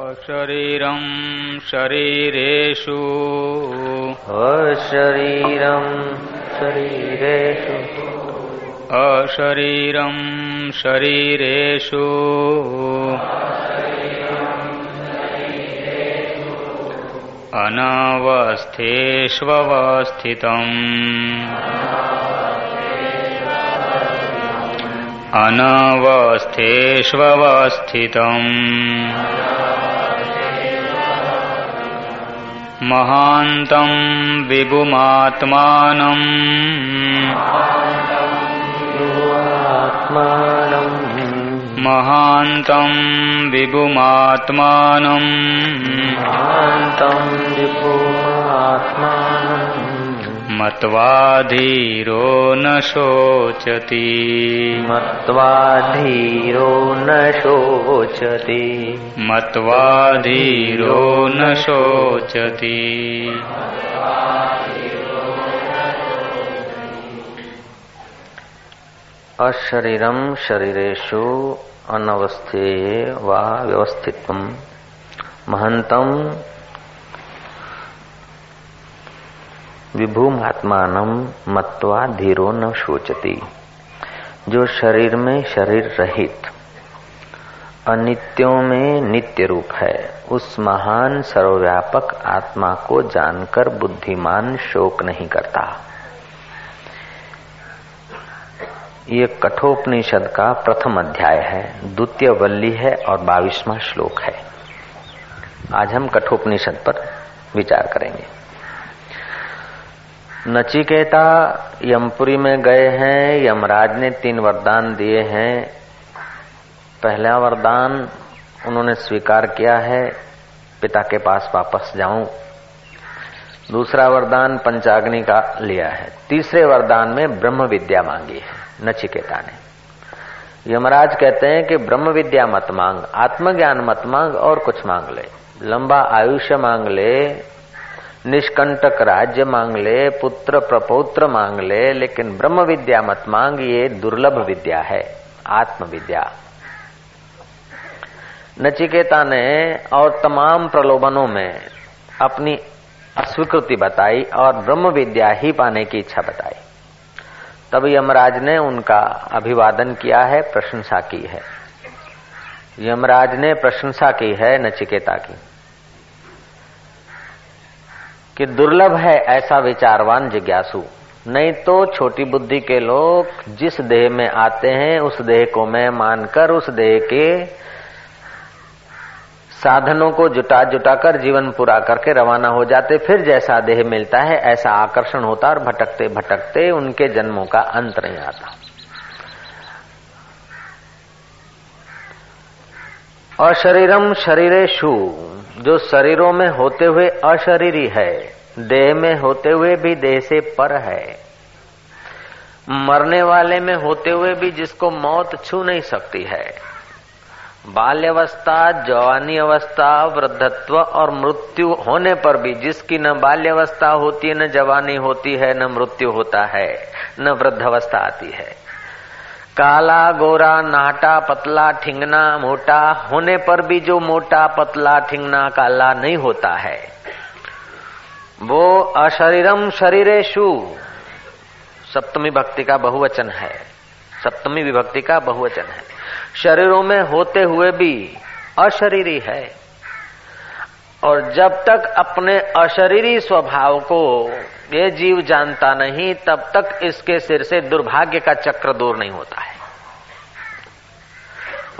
अशरीरं शरीरेषु। अशरीरं शरीरेषु। अशरीरं शरीरेषु। अनवस्थेष्वस्थितम्। अनवस्थेष्वस्थितम्। महान्तं विभुमात्मानम् महान्तं विभुमात्मानम् महान्तं विभुमात्मानम् मत्वा न शोचति। मत्वा धीरो न शोचति। मत्वा धीरो न शोचति। अशरीरम शरीरेषु अनवस्थे वा व्यवस्थित। महंतम विभूमात्मान मत्वा धीरो न शोचती। जो शरीर में शरीर रहित, अनित्यों में नित्य रूप है, उस महान सर्वव्यापक आत्मा को जानकर बुद्धिमान शोक नहीं करता। ये कठोपनिषद का प्रथम अध्याय है द्वितीय वल्ली है और बाईसवा श्लोक है। आज हम कठोपनिषद पर विचार करेंगे। नचिकेता, यमपुरी में गए हैं, यमराज ने तीन वरदान दिए हैं। पहला वरदान उन्होंने स्वीकार किया है, पिता के पास वापस जाऊँ। दूसरा वरदान पंचाग्नि का लिया है। तीसरे वरदान में ब्रह्म विद्या मांगी है, नचिकेता ने। यमराज कहते हैं कि ब्रह्म विद्या मत मांग, आत्मज्ञान मत मांग और कुछ मांग ले। लंबा आयुष्य मांग ले निष्कंटक राज्य मांग ले, पुत्र प्रपौत्र मांग ले, लेकिन ब्रह्म विद्या मत मांग, ये दुर्लभ विद्या है आत्म विद्या नचिकेता ने और तमाम प्रलोभनों में अपनी अस्वीकृति बताई और ब्रह्म विद्या ही पाने की इच्छा बताई। तब यमराज ने उनका अभिवादन किया है, प्रशंसा की है। यमराज ने प्रशंसा की है नचिकेता की। कि दुर्लभ है ऐसा विचारवान जिज्ञासु। नहीं तो छोटी बुद्धि के लोग जिस देह में आते हैं, उस देह को मैं मानकर उस देह के साधनों को जुटा जुटा कर जीवन पूरा करके रवाना हो जाते, फिर जैसा देह मिलता है, ऐसा आकर्षण होता और भटकते भटकते उनके जन्मों का अंत नहीं आता। अशरीरम शरीरेशु जो शरीरों में होते हुए अशरीरी है, देह में होते हुए भी देह से पर है। मरने वाले में होते हुए भी जिसको मौत छू नहीं सकती है। बाल्यावस्था, जवानी अवस्था, वृद्धत्व और मृत्यु होने पर भी जिसकी न बाल्यावस्था होती है, न जवानी होती है, न मृत्यु होता है, न वृद्धावस्था आती है। काला, गोरा, नाटा, पतला, ठिंगना, मोटा, होने पर भी जो मोटा, पतला, ठिंगना, काला नहीं होता है। वो अशरीरम शरीरेशु सप्तमी भक्ति का बहुवचन है। सप्तमी विभक्ति का बहुवचन है। शरीरों में होते हुए भी अशरीरी है। और जब तक अपने अशरीरी स्वभाव को ये जीव जानता नहीं, तब तक इसके सिर से दुर्भाग्य का चक्र दूर नहीं होता है।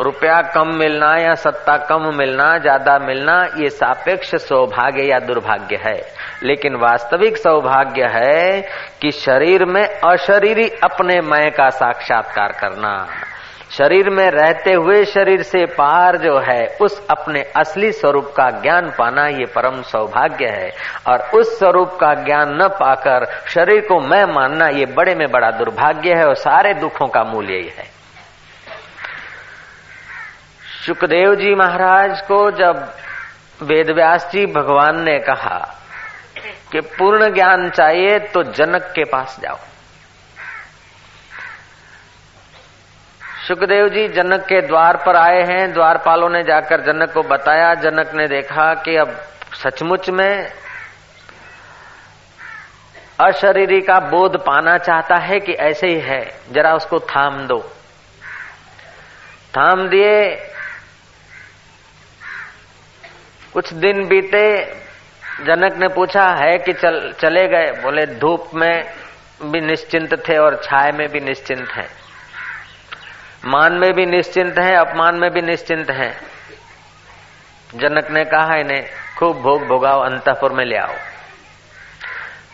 रुपया कम मिलना या सत्ता कम मिलना, ज़्यादा मिलना, ये सापेक्ष सौभाग्य या दुर्भाग्य है। लेकिन वास्तविक सौभाग्य है कि शरीर में अशरीरी अपने मय का साक्षात्कार करना। शरीर में रहते हुए शरीर से पार जो है, उस अपने असली स्वरूप का ज्ञान पाना ये परम सौभाग्य है। और उस स्वरूप का ज्ञान न पाकर शरीर को मैं मानना ये बड़े में बड़ा दुर्भाग्य है और सारे दुखों का मूल यही है। सुखदेव जी महाराज को जब वेदव्यास जी भगवान ने कहा कि पूर्ण ज्ञान चाहिए तो जनक के पास जाओ। सुखदेव जी जनक के द्वार पर आए हैं। द्वारपालों ने जाकर जनक को बताया। जनक ने देखा कि अब सचमुच में अशरीरी का बोध पाना चाहता है कि ऐसे ही है। जरा उसको थाम दो। थाम दिए। कुछ दिन बीते। जनक ने पूछा, है कि चल, चले गए? बोले, धूप में भी निश्चिंत थे और छाय में भी निश्चिंत हैं। मान में भी निश्चिंत है, अपमान में भी निश्चिंत है। जनक ने कहा, इन्हें खूब भोग भोगाओ, अंतपुर में ले आओ।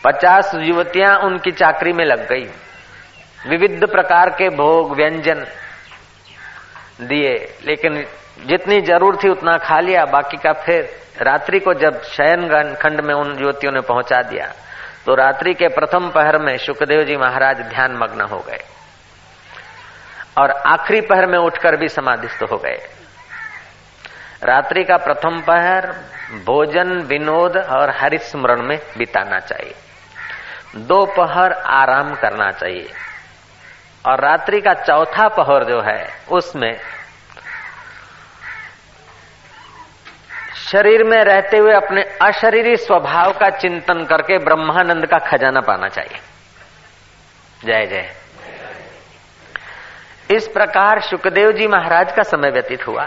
पचास युवतियाँ उनकी चाकरी में लग गई। विविध प्रकार के भोग, व्यंजन दिए, लेकिन जितनी ज़रूर थी उतना खा लिया। बाकी का फिर रात्रि को जब शयन खंड में उन युवतियों ने पहुँचा दिया तो रात्रि के प्रथम पहर में सुखदेव जी महाराज ध्यान मग्न हो गए। और आखिरी पहर में उठकर भी समाधिस्थ हो गए। रात्रि का प्रथम पहर, भोजन, विनोद और हरिस्मरण में बिताना चाहिए। दो पहर आराम करना चाहिए। और रात्रि का चौथा पहर जो है, उसमें शरीर में रहते हुए अपने अशरीरी स्वभाव का चिंतन करके ब्रह्मानंद का खजाना पाना चाहिए। जय जय। इस प्रकार सुखदेव जी महाराज का समय व्यतीत हुआ।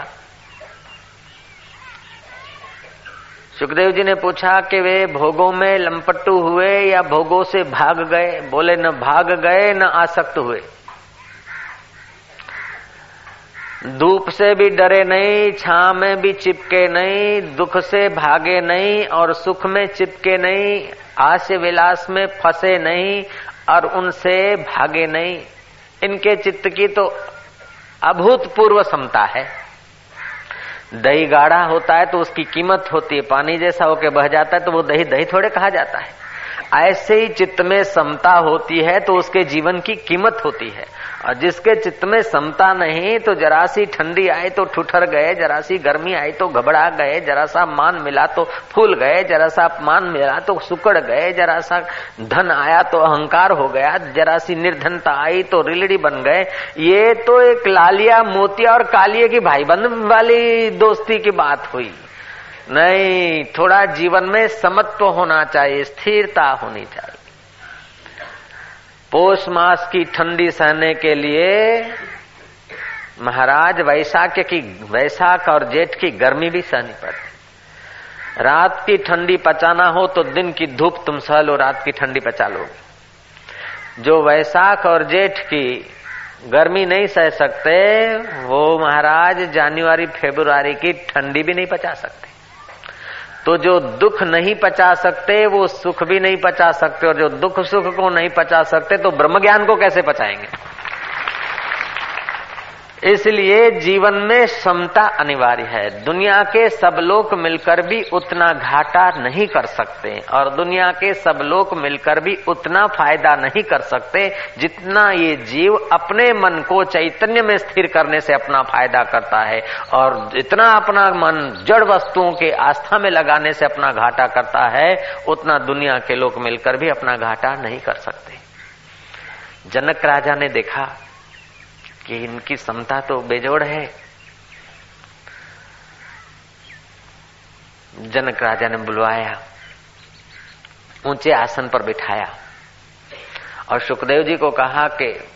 सुखदेव जी ने पूछा कि वे भोगों में लंपट्टू हुए या भोगों से भाग गए? बोले, न भाग गए, न आसक्त हुए। धूप से भी डरे नहीं छा में भी चिपके नहीं, दुख से भागे नहीं और सुख में चिपके नहीं आस्य विलास में फंसे नहीं और उनसे भागे नहीं। इनके चित्त की तो अभूतपूर्व समता है। दही गाढ़ा होता है तो उसकी कीमत होती है। पानी जैसा होके बह जाता है तो वो दही दही थोड़े कहा जाता है। ऐसे ही चित्त में समता होती है तो उसके जीवन की कीमत होती है। और जिसके चित्त में समता नहीं तो जरा सी ठंडी आई तो ठुठर गए, जरा सी गर्मी आई तो घबरा गए, जरा सा मान मिला तो फूल गए, जरा सा अपमान मिला तो सुकड़ गए, जरा सा धन आया तो अहंकार हो गया, जरा सी निर्धनता आई तो रिलड़ी बन गए। ये तो एक लालिया मोतिया और कालिया की भाईबंद वाली दोस्ती की बात हुई। नहीं, थोड़ा जीवन में समत्व होना चाहिए, स्थिरता होनी चाहिए। पोष मास की ठंडी सहने के लिए महाराज वैशाख की वैशाख और जेठ की गर्मी भी सहनी पड़ती। रात की ठंडी पचाना हो तो दिन की धूप तुम सह लो, रात की ठंडी पचा लो। जो वैशाख और जेठ की गर्मी नहीं सह सकते, वो महाराज जनवरी, फेब्रुआरी की ठंडी भी नहीं पचा सकते। तो जो दुख नहीं पचा सकते, वो सुख भी नहीं पचा सकते, और जो दुख सुख को नहीं पचा सकते तो ब्रह्म ज्ञान को कैसे पचाएँगे? इसलिए जीवन में समता अनिवार्य है। दुनिया के सब लोग मिलकर भी उतना घाटा नहीं कर सकते और दुनिया के सब लोग मिलकर भी उतना फ़ायदा नहीं कर सकते जितना ये जीव अपने मन को चैतन्य में स्थिर करने से अपना फ़ायदा करता है और जितना अपना मन जड़ वस्तुओं के आस्था में लगाने से अपना घाटा करता है, उतना दुनिया के लोग मिलकर भी अपना घाटा नहीं कर सकते। जनक राजा ने देखा कि इनकी समता तो बेजोड़ है। जनक राजा ने बुलवाया, ऊँचे आसन पर बिठाया और सुखदेव जी को कहा कि,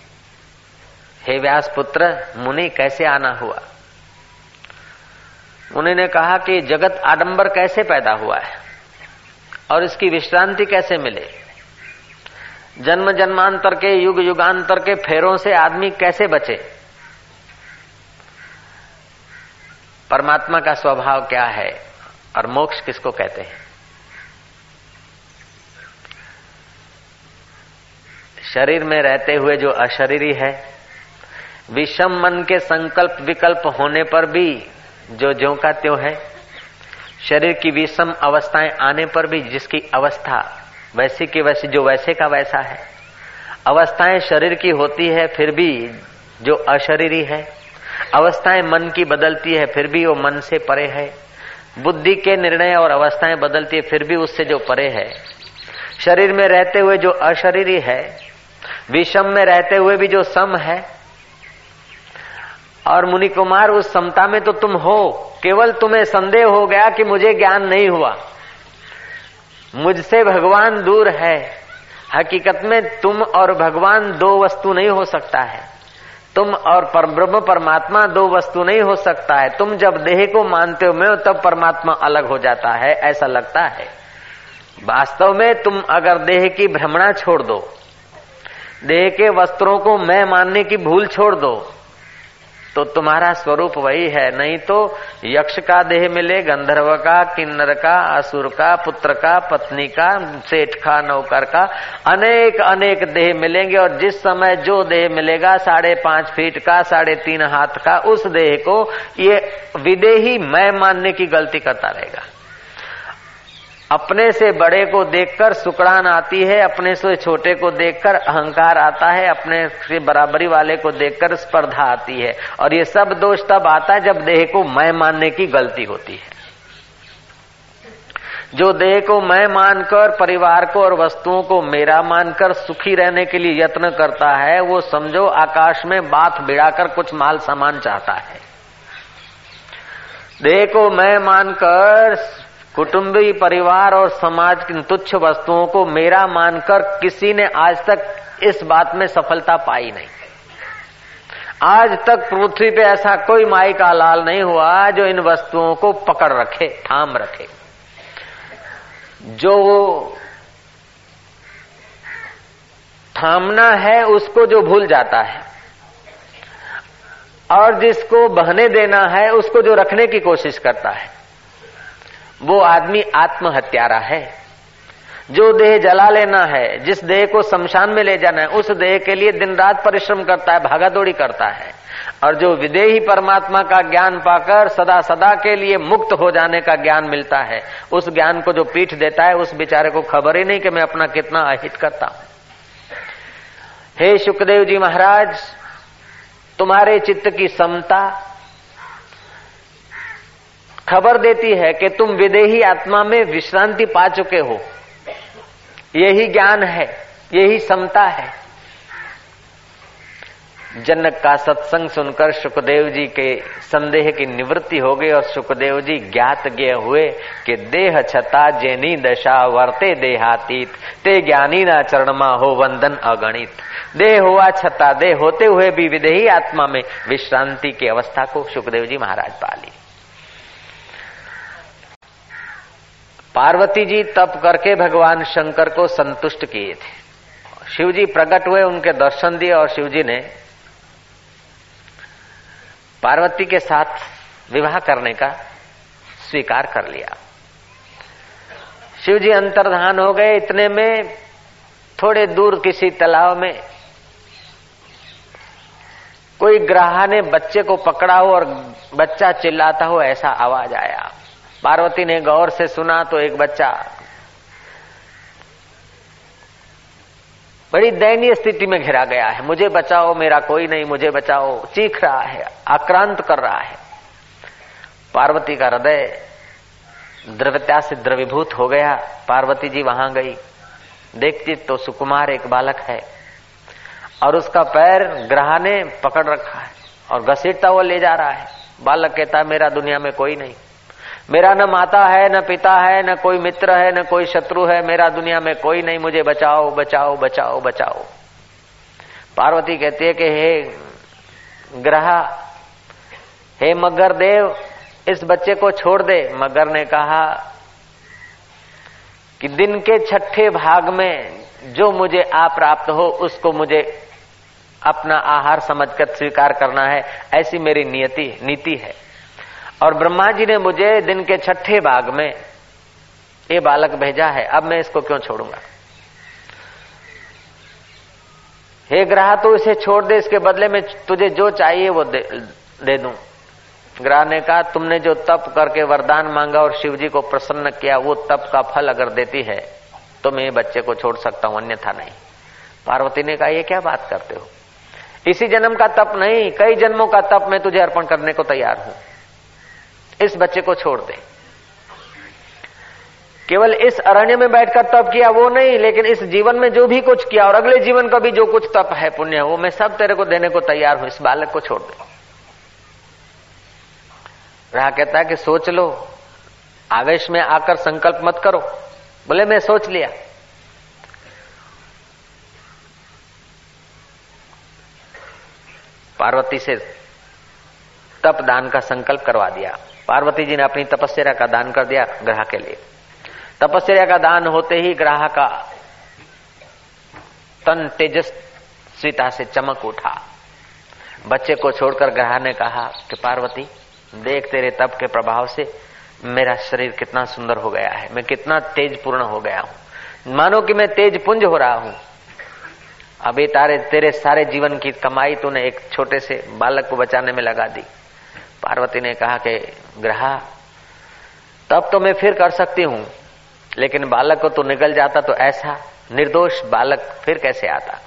हे व्यास पुत्र, मुनि कैसे आना हुआ? मुनि ने कहा कि, जगत आडंबर कैसे पैदा हुआ है? और इसकी विश्रांति कैसे मिले? जन्म जन्मांतर के, युग युगांतर के फेरों से आदमी कैसे बचे? परमात्मा का स्वभाव क्या है और मोक्ष किसको कहते हैं? शरीर में रहते हुए जो अशरीरी है, विषम मन के संकल्प विकल्प होने पर भी जो ज्यो का त्यों है, शरीर की विषम अवस्थाएँ आने पर भी जिसकी अवस्था वैसे की वैसे, जो वैसे का वैसा है। अवस्थाएँ शरीर की होती है, फिर भी जो अशरीरी है। अवस्थाएँ मन की बदलती है, फिर भी वो मन से परे है। बुद्धि के निर्णय और अवस्थाएँ बदलती है, फिर भी उससे जो परे है। शरीर में रहते हुए जो अशरीरी है, विषम में रहते हुए भी जो सम है। और मुनि कुमार उस समता में तो तुम हो। केवल तुम्हें संदेह हो गया कि मुझे ज्ञान नहीं हुआ। मुझसे भगवान दूर है। हकीकत में तुम और भगवान दो वस्तु नहीं हो सकता है। तुम और पर ब्रह्म परमात्मा दो वस्तु नहीं हो सकता है। तुम जब देह को मानते हो, मैं तब परमात्मा अलग हो जाता है, ऐसा लगता है। वास्तव में तुम अगर देह की भ्रमणा छोड़ दो, देह के वस्त्रों को मैं मानने की भूल छोड़ दो तो तुम्हारा स्वरूप वही है, नहीं तो यक्ष का देह मिले, गंधर्व का, किन्नर का, असुर का, पुत्र का, पत्नी का, सेठ का, नौकर का अनेक अनेक देह मिलेंगे और जिस समय जो देह मिलेगा, साढ़े पाँच फीट का, साढ़े तीन हाथ का, उस देह को ये विदेही मैं मानने की गलती करता रहेगा। अपने से बड़े को देखकर सुकड़ान आती है, अपने से छोटे को देखकर अहंकार आता है, अपने से बराबरी वाले को देखकर स्पर्धा आती है। और ये सब दोष तब आता है जब देह को मैं मानने की गलती होती है। जो देह को मैं मानकर, परिवार को और वस्तुओं को मेरा मानकर सुखी रहने के लिए यत्न करता है, वो समझो आकाश में बात बिड़ाकर कुछ माल सामान चाहता है। देह को मैं मानकर कुटुंबी परिवार और समाज की तुच्छ वस्तुओं को मेरा मानकर किसी ने आज तक इस बात में सफलता पाई नहीं। आज तक पृथ्वी पे ऐसा कोई माई का लाल नहीं हुआ जो इन वस्तुओं को पकड़ रखे थाम रखे। जो थामना है, उसको जो भूल जाता है। और जिसको बहने देना है, उसको जो रखने की कोशिश करता है। वो आदमी आत्महत्यारा है। जो देह जला लेना है, जिस देह को शमशान में ले जाना है, उस देह के लिए दिन रात परिश्रम करता है, भागादौड़ी करता है। और जो विदेही परमात्मा का ज्ञान पाकर सदा सदा के लिए मुक्त हो जाने का ज्ञान मिलता है, उस ज्ञान को जो पीठ देता है, उस बेचारे को खबर ही नहीं कि मैं अपना कितना अहित करता हूँ। हे सुखदेव जी महाराज, तुम्हारे चित्त की समता खबर देती है कि तुम विदेही आत्मा में विश्रांति पा चुके हो। यही ज्ञान है, यही समता है। जनक का सत्संग सुनकर सुखदेव जी के संदेह की निवृत्ति हो गई और सुखदेव जी ज्ञात ज्ञ हुए कि देह छता जेनी दशा वर्ते देहातीत, ते ज्ञानी ना चरणमा हो वंदन अगणित। देह हुआ छता, देह होते हुए भी विदेही आत्मा में विश्रांति की अवस्था को सुखदेव जी महाराज पाली। पार्वती जी तप करके भगवान शंकर को संतुष्ट किए थे। शिव जी प्रकट हुए, उनके दर्शन दिए और शिव जी ने पार्वती के साथ विवाह करने का स्वीकार कर लिया। शिव जी अंतर्धान हो गए, इतने में थोड़े दूर किसी तालाब में कोई ग्राह ने बच्चे को पकड़ा हो और बच्चा चिल्लाता हो, ऐसा आवाज़ आया। पार्वती ने गौर से सुना तो एक बच्चा बड़ी दयनीय स्थिति में घिरा गया है। मुझे बचाओ, मेरा कोई नहीं, मुझे बचाओ, चीख रहा है, आक्रांत कर रहा है। पार्वती का हृदय द्रव्यता से द्रविभूत हो गया। पार्वती जी वहाँ गई। देखती तो सुकुमार एक बालक है और उसका पैर ग्रह ने पकड़ रखा है और घसीटता हुआ ले जा रहा है। बालक कहता, मेरा दुनिया में कोई नहीं। मेरा न माता है, न पिता है, न कोई मित्र है, न कोई शत्रु है, मेरा दुनिया में कोई नहीं, मुझे बचाओ बचाओ बचाओ बचाओ। पार्वती कहती है कि हे ग्रह, हे मगर देव, इस बच्चे को छोड़ दे। मगर ने कहा कि दिन के छठे भाग में जो मुझे आ प्राप्त हो, उसको मुझे अपना आहार समझकर स्वीकार करना है। ऐसी मेरी नियति, नीति है। और ब्रह्मा जी ने मुझे दिन के छठे भाग में ये बालक भेजा है अब मैं इसको क्यों छोड़ूँगा? हे ग्रह तो इसे छोड़ दे इसके बदले में तुझे जो चाहिए वो दे, दे दूँ। ग्रह ने कहा तुमने जो तप करके वरदान मांगा और शिव जी को प्रसन्न किया वो तप का फल अगर देती है तो मैं बच्चे को छोड़ सकता हूँ अन्यथा नहीं। पार्वती ने कहा ये क्या बात करते हो? इसी जन्म का तप नहीं कई जन्मों का तप मैं तुझे अर्पण करने को तैयार हूँ। इस बच्चे को छोड़ दे। केवल इस अरण्य में बैठकर तप किया वो नहीं, लेकिन इस जीवन में जो भी कुछ किया और अगले जीवन का भी जो कुछ तप है पुण्य, वो मैं सब तेरे को देने को तैयार हूँ, इस बालक को छोड़ दे। रहा कहता है कि सोच लो, आवेश में आकर संकल्प मत करो। बोले, मैं सोच लिया। पार्वती से तप दान का संकल्प करवा दिया। पार्वती जी ने अपनी तपस्या का दान कर दिया ग्रह के लिए। तपस्या का दान होते ही ग्राह का तन तेजस्विता से चमक उठा। बच्चे को छोड़कर ग्रह ने कहा कि पार्वती, देख तेरे तप के प्रभाव से मेरा शरीर कितना सुंदर हो गया है। मैं कितना तेज पूर्ण हो गया हूँ। मानो कि मैं तेज पुंज हो रहा हूँ। अभी तारे, तेरे सारे जीवन की कमाई तूने एक छोटे से बालक को बचाने में लगा दी। पार्वती ने कहा कि ग्रहा, तब तो मैं फिर कर सकती हूँ, लेकिन बालक को तो निकल जाता तो ऐसा, निर्दोष बालक फिर कैसे आता?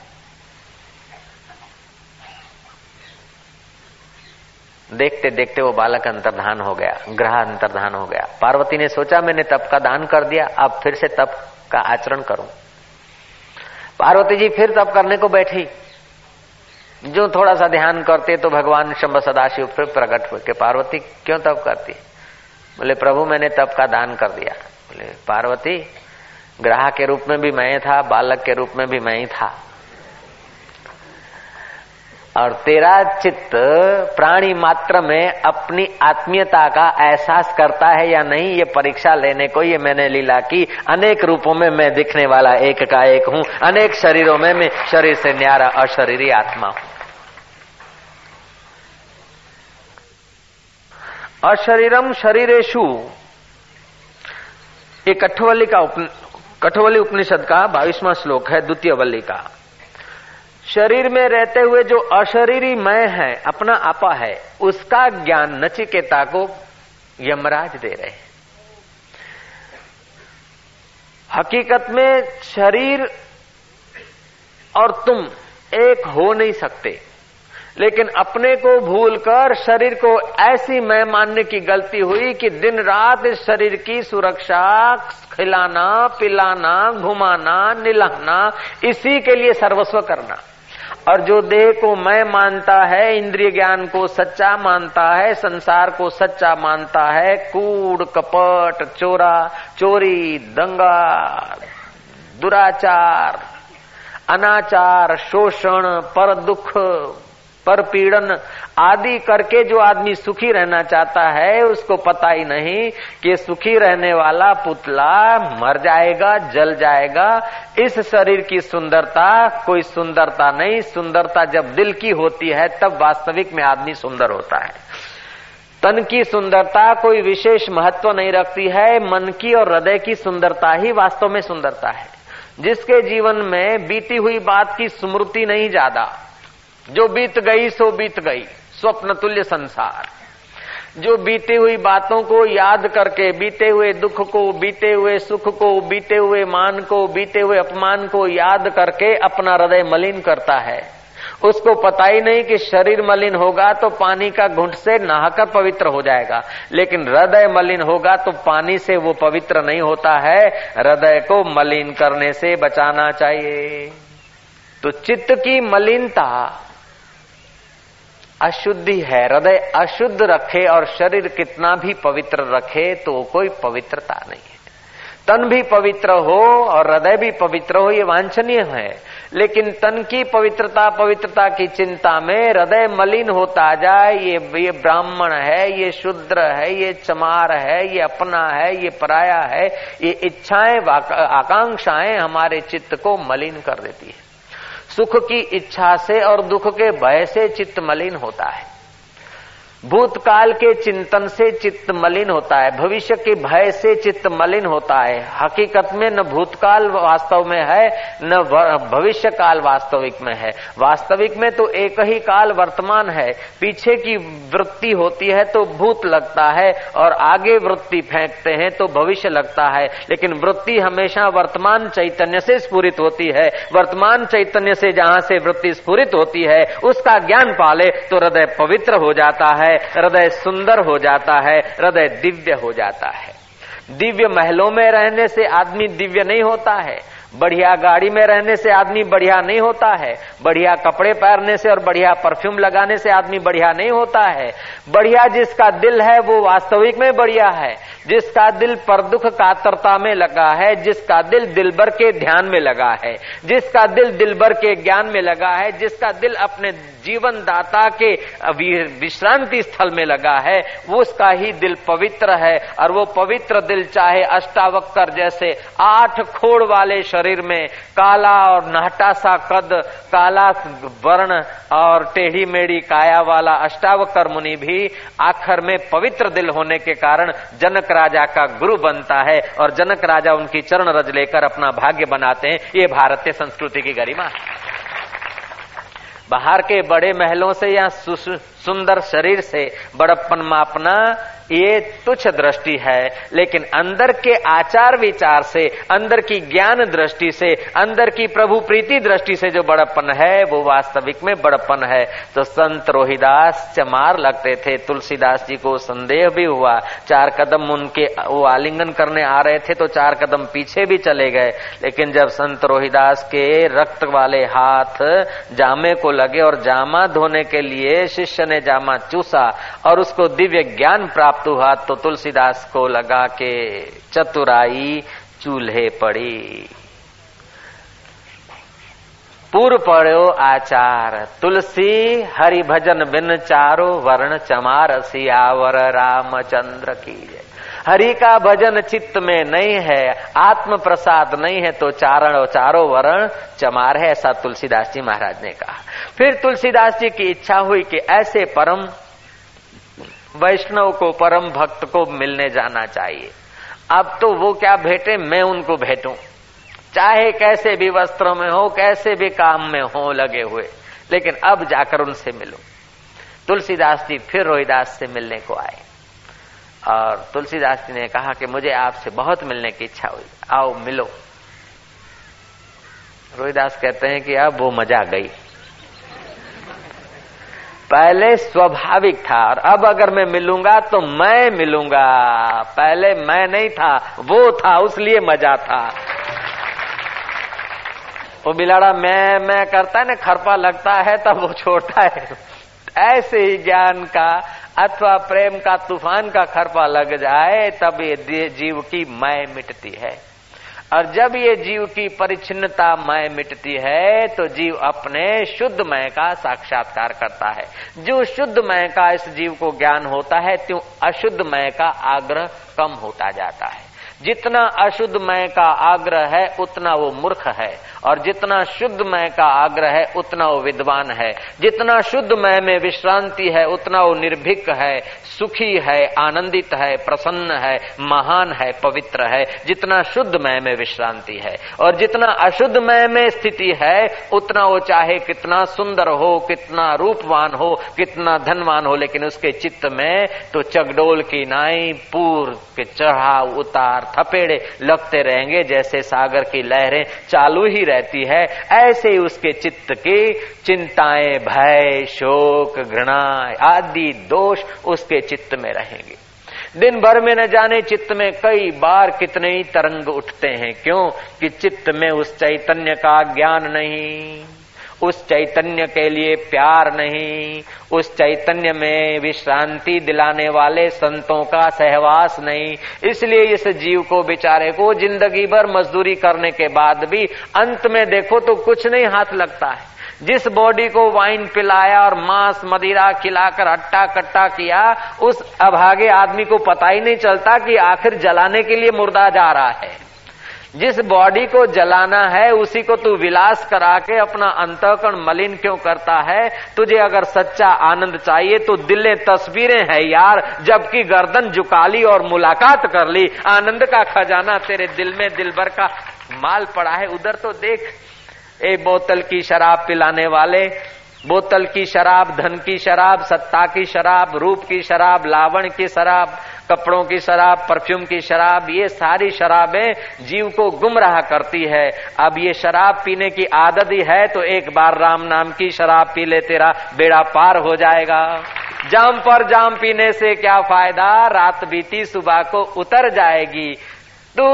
देखते देखते वो बालक अंतर्धान हो गया, ग्रह अंतर्धान हो गया। पार्वती ने सोचा, मैंने तप का दान कर दिया, अब फिर से तप का आचरण करूँ। पार्वती जी फिर तप करने को बैठी। जो थोड़ा सा ध्यान करते तो भगवान शंभ सदाशिव फिर प्रकट के पार्वती क्यों तप करती? बोले, प्रभु, मैंने तप का दान कर दिया। बोले, पार्वती, ग्राह के रूप में भी मैं था, बालक के रूप में भी मैं ही था। और तेरा चित्त प्राणी मात्र में अपनी आत्मीयता का एहसास करता है या नहीं ये परीक्षा लेने को ये मैंने लीला की। अनेक रूपों में मैं दिखने वाला एक का एक हूँ। अनेक शरीरों में मैं शरीर से न्यारा अशरीरी आत्मा हूँ। अशरीरम शरीरेशु ये कठवली का उपन, कठवली उपनिषद का बाईसवा श्लोक है द्वितीय वल्ली का। शरीर में रहते हुए जो अशरीरी मैं है, अपना आपा है, उसका ज्ञान नचिकेता को यमराज दे रहे हैं। हकीकत में शरीर और तुम एक हो नहीं सकते, लेकिन अपने को भूलकर शरीर को ऐसी मैं मानने की गलती हुई कि दिन रात इस शरीर की सुरक्षा, खिलाना, पिलाना, घुमाना, निलाना, इसी के लिए सर्वस्व करना। और जो देह को मैं मानता है, इंद्रिय ज्ञान को सच्चा मानता है, संसार को सच्चा मानता है, कूड़, कपट, चोरा, चोरी, दंगा, दुराचार, अनाचार, शोषण, पर दुख पर पीड़न आदि करके जो आदमी सुखी रहना चाहता है, उसको पता ही नहीं कि सुखी रहने वाला पुतला मर जाएगा, जल जाएगा। इस शरीर की सुंदरता, कोई सुंदरता नहीं। सुंदरता जब दिल की होती है, तब वास्तविक में आदमी सुंदर होता है। तन की सुंदरता कोई विशेष महत्व नहीं रखती है। मन की और हृदय की सुंदरता ही वास्तव में सुंदरता है। जिसके जीवन में बीती हुई बात की स्मृति नहीं ज़्यादा। जो बीत गई, सो बीत गई, स्वप्न तुल्य संसार। जो बीती हुई बातों को याद करके, बीते हुए दुख को, बीते हुए सुख को, बीते हुए मान को, बीते हुए अपमान को याद करके अपना हृदय मलिन करता है। उसको पता ही नहीं कि शरीर मलिन होगा तो पानी का घुंट से नहाकर पवित्र हो जाएगा। लेकिन हृदय मलिन होगा तो पानी से वो पवित्र नहीं होता है। हृदय को मलिन करने से बचाना चाहिए। तो चित्त की मलिनता अशुद्धि है, हृदय अशुद्ध रखे और शरीर कितना भी पवित्र रखे तो कोई पवित्रता नहीं है। तन भी पवित्र हो और हृदय भी पवित्र हो, ये वांछनीय है। लेकिन तन की पवित्रता पवित्रता की चिंता में हृदय मलिन होता जाए, ये ये ब्राह्मण है, ये शुद्र है, ये चमार है, ये अपना है, ये पराया है, ये इच्छाएँ आकांक्षाएँ हमारे चित्त को मलिन कर देती है। सुख की इच्छा से और दुख के भय से चित्त मलिन होता है। भूतकाल के चिंतन से चित्त मलिन होता है, भविष्य के भय से चित्त मलिन होता है। हकीकत में न भूतकाल वास्तव में है, न भविष्य काल वास्तविक में है। वास्तविक में तो एक ही काल वर्तमान है। पीछे की वृत्ति होती है तो भूत लगता है, और आगे वृत्ति फेंकते हैं तो भविष्य लगता है। लेकिन वृत्ति हमेशा वर्तमान चैतन्य से स्फूरित होती है। वर्तमान चैतन्य से जहाँ से वृत्ति स्फूरित होती है, उसका ज्ञान पाले तो हृदय पवित्र हो जाता है। हृदय सुंदर हो जाता है, हृदय दिव्य हो जाता है। दिव्य महलों में रहने से आदमी दिव्य नहीं होता है, बढ़िया गाड़ी में रहने से आदमी बढ़िया नहीं होता है, बढ़िया कपड़े पहनने से और बढ़िया परफ्यूम लगाने से आदमी बढ़िया नहीं होता है। बढ़िया जिसका दिल है, वो वास्तविक में बढ़िया है जिसका दिल पर दुख कातरता में लगा है, जिसका दिल दिलबर के ध्यान में लगा है, जिसका दिल दिलबर के ज्ञान में लगा है, जिसका दिल अपने जीवन दाता के विश्रांति स्थल में लगा है वो उसका ही दिल पवित्र है, और वो पवित्र दिल चाहे अष्टावक्र जैसे आठ खोड़ वाले शरीर में, काला और नाटा सा कद, काला वर्ण और टेढ़ी मेढ़ी काया वाला अष्टावक्र मुनि भी आखिर में पवित्र दिल होने के कारण जनक राजा का गुरु बनता है और जनक राजा उनकी चरण रज लेकर अपना भाग्य बनाते हैं। ये भारतीय संस्कृति की गरिमा बाहर के बड़े महलों से या सुंदर शरीर से बड़प्पन मापना, ये तुच्छ दृष्टि है। लेकिन अंदर के आचार विचार से, अंदर की ज्ञान दृष्टि से, अंदर की प्रभु प्रीति दृष्टि से जो बड़प्पन है, वो वास्तविक में बड़प्पन है। तो संत रोहिदास चमार लगते थे। तुलसीदास जी को संदेह भी हुआ। चार कदम उनके, वो आलिंगन करने आ रहे थे तो चार कदम पीछे भी चले गए। लेकिन जब संत रोहिदास के रक्त वाले हाथ जामे को लगे और जामा धोने के लिए शिष्य ने जामा चूसा और उसको दिव्य ज्ञान प्राप्त हुआ तो तुलसीदास को लगा के चतुराई चूल्हे पड़ी। पूर्व पड़ो आचार। तुलसी, हरि भजन बिन चारो, वर्ण चमार, सियावर रामचंद्र की जय। हरि का भजन चित्त में नहीं है आत्म प्रसाद नहीं है तो चारण चारो वर्ण चमार है, ऐसा तुलसीदास जी महाराज ने कहा। फिर तुलसीदास जी की इच्छा हुई कि ऐसे परम वैष्णव को, परम भक्त को मिलने जाना चाहिए। अब तो वो क्या भेटे, मैं उनको भेटूं। चाहे कैसे भी वस्त्रों में हो, कैसे भी काम में हो लगे हुए। लेकिन अब जाकर उनसे मिलो। तुलसीदास जी फिर रोहिदास से मिलने को आए। और तुलसीदास जी ने कहा कि मुझे आपसे बहुत मिलने की इच्छा हुई। आओ, मिलो। रोहिदास कहते हैं कि अब वो मज़ा गई। पहले स्वाभाविक था और अब अगर मैं मिलूँगा तो मैं मिलूँगा। पहले मैं नहीं था, वो था, उसलिए मज़ा था। वो बिलाड़ा, मैं मैं करता है ना, खरपा लगता है, तब वो छोड़ता है। ऐसे ही ज्ञान का अथवा प्रेम का, तूफ़ान का खरपा लग जाए, तब ये जीव की मैं मिटती है। और जब ये जीव की परिचिनता मय मिटती है तो जीव अपने शुद्ध मय का साक्षात्कार करता है। जो शुद्ध मय का इस जीव को ज्ञान होता है, त्यों अशुद्ध मय का आग्रह कम होता जाता है। जितना अशुद्ध मय का आग्रह है, उतना वो मूर्ख है। और जितना शुद्ध मय का आग्रह है, उतना वो विद्वान है। जितना शुद्ध मय में विश्रांति है, उतना वो निर्भीक है, सुखी है, आनंदित है, प्रसन्न है, महान है, पवित्र है। जितना शुद्ध मय में विश्रांति है और जितना अशुद्ध मय में स्थिति है, उतना वो चाहे कितना सुंदर हो, कितना रूपवान हो, कितना धनवान हो, लेकिन उसके चित्त में तो चगडोल की नाई पूर्व के चढ़ाव, उतार, थपेड़े लगते रहेंगे, जैसे सागर की लहरें चालू ही रहती है, ऐसे उसके चित्त की चिंताएँ, भय, शोक घृणा आदि दोष उसके चित्त में रहेंगे। दिन भर में न जाने चित्त में कई बार कितने ही तरंग उठते हैं। क्यों? कि चित्त में उस चैतन्य का ज्ञान नहीं। उस चैतन्य के लिए प्यार नहीं, उस चैतन्य में विश्रांति दिलाने वाले संतों का सहवास नहीं। इसलिए इस जीव को बेचारे को ज़िंदगी भर मजदूरी करने के बाद भी अंत में देखो तो कुछ नहीं हाथ लगता है। जिस बॉडी को वाइन पिलाया और मांस मदिरा खिलाकर अट्टा कट्टा किया, उस अभागे आदमी को पता ही नहीं चलता कि आखिर जलाने के लिए मुर्दा जा रहा है। जिस बॉडी को जलाना है, उसी को तू विलास करा के अपना अंतकरण मलिन क्यों करता है? तुझे अगर सच्चा आनंद चाहिए तो दिलें तस्वीरें हैं यार, जबकि गर्दन झुका ली और मुलाकात कर ली। आनंद का खजाना तेरे दिल में दिल भर का माल पड़ा है। उधर तो देख, ए बोतल की शराब पिलाने वाले, बोतल की शराब, धन की शराब, सत्ता की शराब, रूप की शराब, लावण की शराब कपड़ों की शराब, परफ्यूम की शराब, ये सारी शराबें जीव को गुमराह करती है। अब ये शराब पीने की आदत ही है तो एक बार राम नाम की शराब पी ले, तेरा बेड़ा पार हो जाएगा। जाम पर जाम पीने से क्या फ़ायदा? रात बीती, सुबह को उतर जाएगी। तू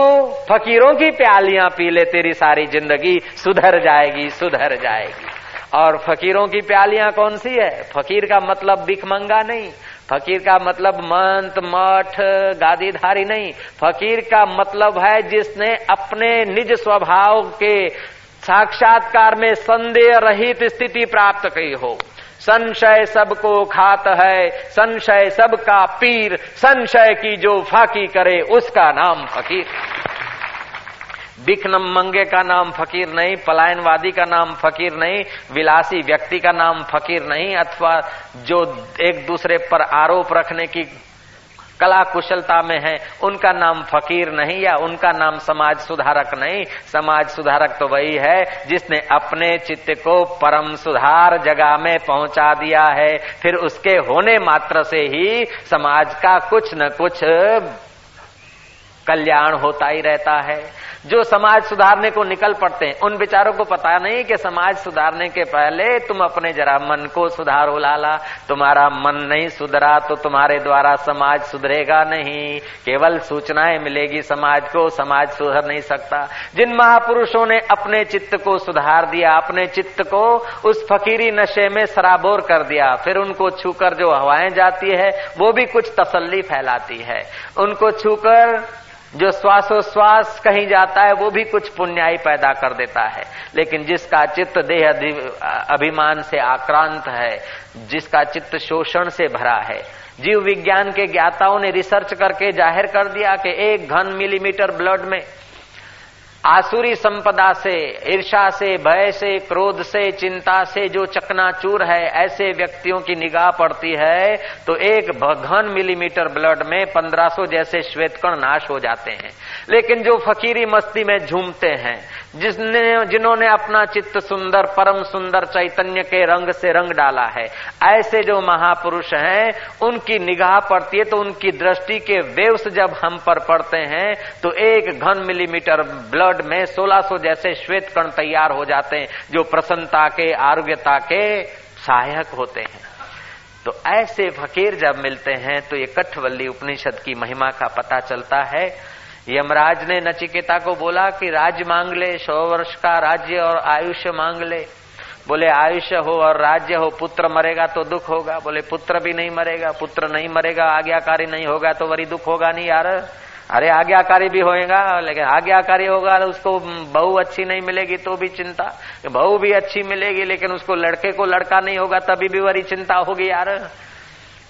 फकीरों की प्यालियाँ पी ले, तेरी सारी ज़िंदगी सुधर जाएगी सुधर जाएगी। और फकीरों की प्यालियाँ कौन सी है? फकीर का मतलब भिखमंगा नहीं। फकीर का मतलब मंत, मठ, गादीधारी नहीं। फकीर का मतलब है जिसने अपने निज स्वभाव के साक्षात्कार में संदेह रहित स्थिति प्राप्त की हो। संशय सबको खात है, संशय सबका पीर, संशय की जो फाकी करे उसका नाम फकीर। बिखनम मंगे का नाम फकीर नहीं, पलायनवादी का नाम फकीर नहीं, विलासी व्यक्ति का नाम फकीर नहीं, अथवा जो एक दूसरे पर आरोप रखने की कला कुशलता में है, उनका नाम फकीर नहीं या उनका नाम समाज सुधारक नहीं। समाज सुधारक तो वही है, जिसने अपने चित्त को परम सुधार जगह में पहुँचा दिया है। फिर उसके होने मात्र से ही समाज का कुछ न कुछ कल्याण होता ही रहता है। जो समाज सुधारने को निकल पड़ते हैं, उन विचारों को पता नहीं कि समाज सुधारने के पहले तुम अपने जरा मन को सुधारो, लाला। तुम्हारा मन नहीं सुधरा तो तुम्हारे द्वारा समाज सुधरेगा नहीं। केवल सूचनाएँ मिलेगी समाज को, समाज सुधर नहीं सकता। जिन महापुरुषों ने अपने चित्त को सुधार दिया, अपने चित्त को उस फकीरी नशे में सराबोर कर दिया, फिर उनको छूकर जो हवाएँ जाती है, वो भी कुछ तसल्ली फैलाती है। उनको छूकर जो श्वासोश्वास कहीं जाता है, वो भी कुछ पुण्याई पैदा कर देता है। लेकिन जिसका चित्त देह अभिमान से आक्रांत है, जिसका चित्त शोषण से भरा है, जीव विज्ञान के ज्ञाताओं ने रिसर्च करके ज़ाहिर कर दिया कि एक घन मिलीमीटर ब्लड में आसुरी संपदा से ईर्षा से, भय से, क्रोध से, चिंता से जो चकनाचूर है, ऐसे व्यक्तियों की निगाह पड़ती है तो एक घन मिलीमीटर ब्लड में 1500 जैसे श्वेतकण नाश हो जाते हैं। लेकिन जो फकीरी मस्ती में झूमते हैं, जिसने, जिन्होंने अपना चित्त सुंदर, परम सुंदर चैतन्य के रंग से रंग डाला है, ऐसे जो महापुरुष हैं, उनकी निगाह पड़ती है तो उनकी दृष्टि के वेव्स जब हम पर पड़ते हैं तो एक घन मिलीमीटर ब्लड में 1600 जैसे श्वेत कण तैयार हो जाते हैं, जो प्रसन्नता के, आरोग्यता के सहायक होते हैं। तो ऐसे फकीर जब मिलते हैं तो ये कठवल्ली उपनिषद की महिमा का पता चलता है यमराज ने नचिकेता को बोला कि राज्य मांग ले, सौ वर्ष का राज्य और आयुष्य मांग ले। बोले, आयुष्य हो और राज्य हो, पुत्र मरेगा तो दुख होगा। बोले, पुत्र भी नहीं मरेगा, पुत्र नहीं मरेगा, आज्ञाकारी नहीं होगा तो वरी दुख होगा नहीं यार। अरे, आज्ञाकारी भी होएगा, लेकिन आज्ञाकारी होगा, उसको बहू अच्छी नहीं मिलेगी तो भी चिंता। बहू भी अच्छी मिलेगी, लेकिन उसको लड़के को लड़का नहीं होगा, तभी भी वरी चिंता होगी यार।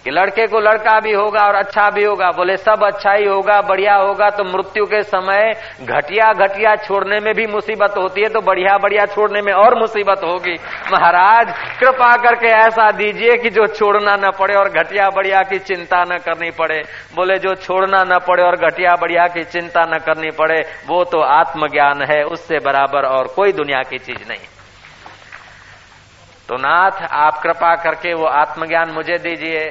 कि लड़के को लड़का भी होगा और अच्छा भी होगा। बोले, सब अच्छा ही होगा, बढ़िया होगा तो मृत्यु के समय घटिया घटिया छोड़ने में भी मुसीबत होती है तो बढ़िया बढ़िया छोड़ने में और मुसीबत होगी। महाराज, कृपा करके ऐसा दीजिए कि जो छोड़ना न पड़े और घटिया बढ़िया की चिंता न करनी पड़े। बोले, जो छोड़ना न पड़े और घटिया बढ़िया की चिंता न करनी पड़े, वो तो आत्मज्ञान है, उससे बराबर और कोई दुनिया की चीज़ नहीं। तो नाथ, आप कृपा करके वो आत्मज्ञान मुझे दीजिए।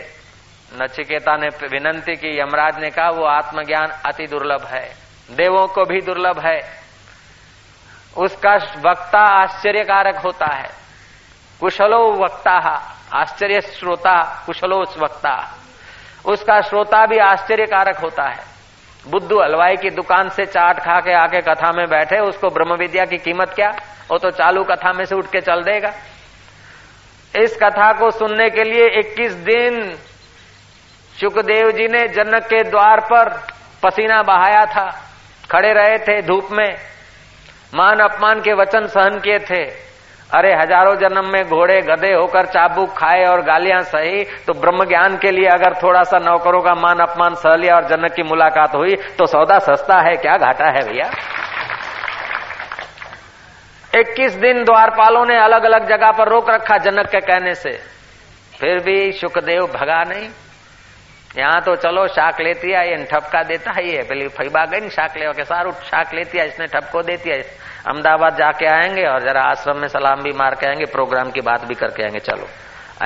नचिकेता ने विनंती की, यमराज ने कहा, वो आत्मज्ञान अति दुर्लभ है। देवों को भी दुर्लभ है। उसका वक्ता आश्चर्यकारक होता है। कुशलो वक्ता, आश्चर्य श्रोता, कुशलो वक्ता। उसका श्रोता भी आश्चर्यकारक होता है। बुद्धू हलवाई की दुकान से चाट खा के आके कथा में बैठे, उसको ब्रह्म विद्या की कीमत क्या? वो तो चालू कथा में से उठ के चल देगा। इस कथा को सुनने के लिए 21 दिन सुखदेव जी ने जनक के द्वार पर पसीना बहाया था। खड़े रहे थे धूप में। मान अपमान के वचन सहन किए थे। अरे, हज़ारों जन्म में घोड़े गधे होकर चाबुक खाए और गालियाँ सही तो ब्रह्म ज्ञान के लिए अगर थोड़ा सा नौकरों का मान अपमान सह लिया और जनक की मुलाकात हुई तो सौदा सस्ता है। क्या घाटा है भैया? इक्कीस दिन द्वारपालों ने अलग अलग जगह पर रोक रखा जनक के कहने से। फिर भी सुखदेव भगा नहीं। यहाँ तो चलो, शाक लेती आई ठपका देता ही है। पहले फैबा गई शाक ले के, सारू शाक लेती है इसने ठपको देती है अहमदाबाद जाके आएँगे और जरा आश्रम में सलाम भी मार के आएँगे, प्रोग्राम की बात भी करके आएँगे। चलो।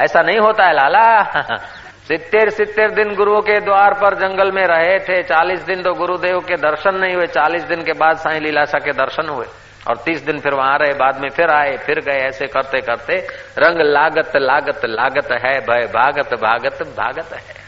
ऐसा नहीं होता है, लाला। सितर सितर दिन गुरुओं के द्वार पर जंगल में रहे थे। चालीस दिन तो गुरुदेव के दर्शन नहीं हुए। चालीस दिन के बाद साई लीलाशा के दर्शन हुए। और तीस दिन फिर वहाँ रहे, बाद में फिर आए, फिर गए। ऐसे करते करते रंग लागत लागत लागत है, भय भागत भागत भागत है।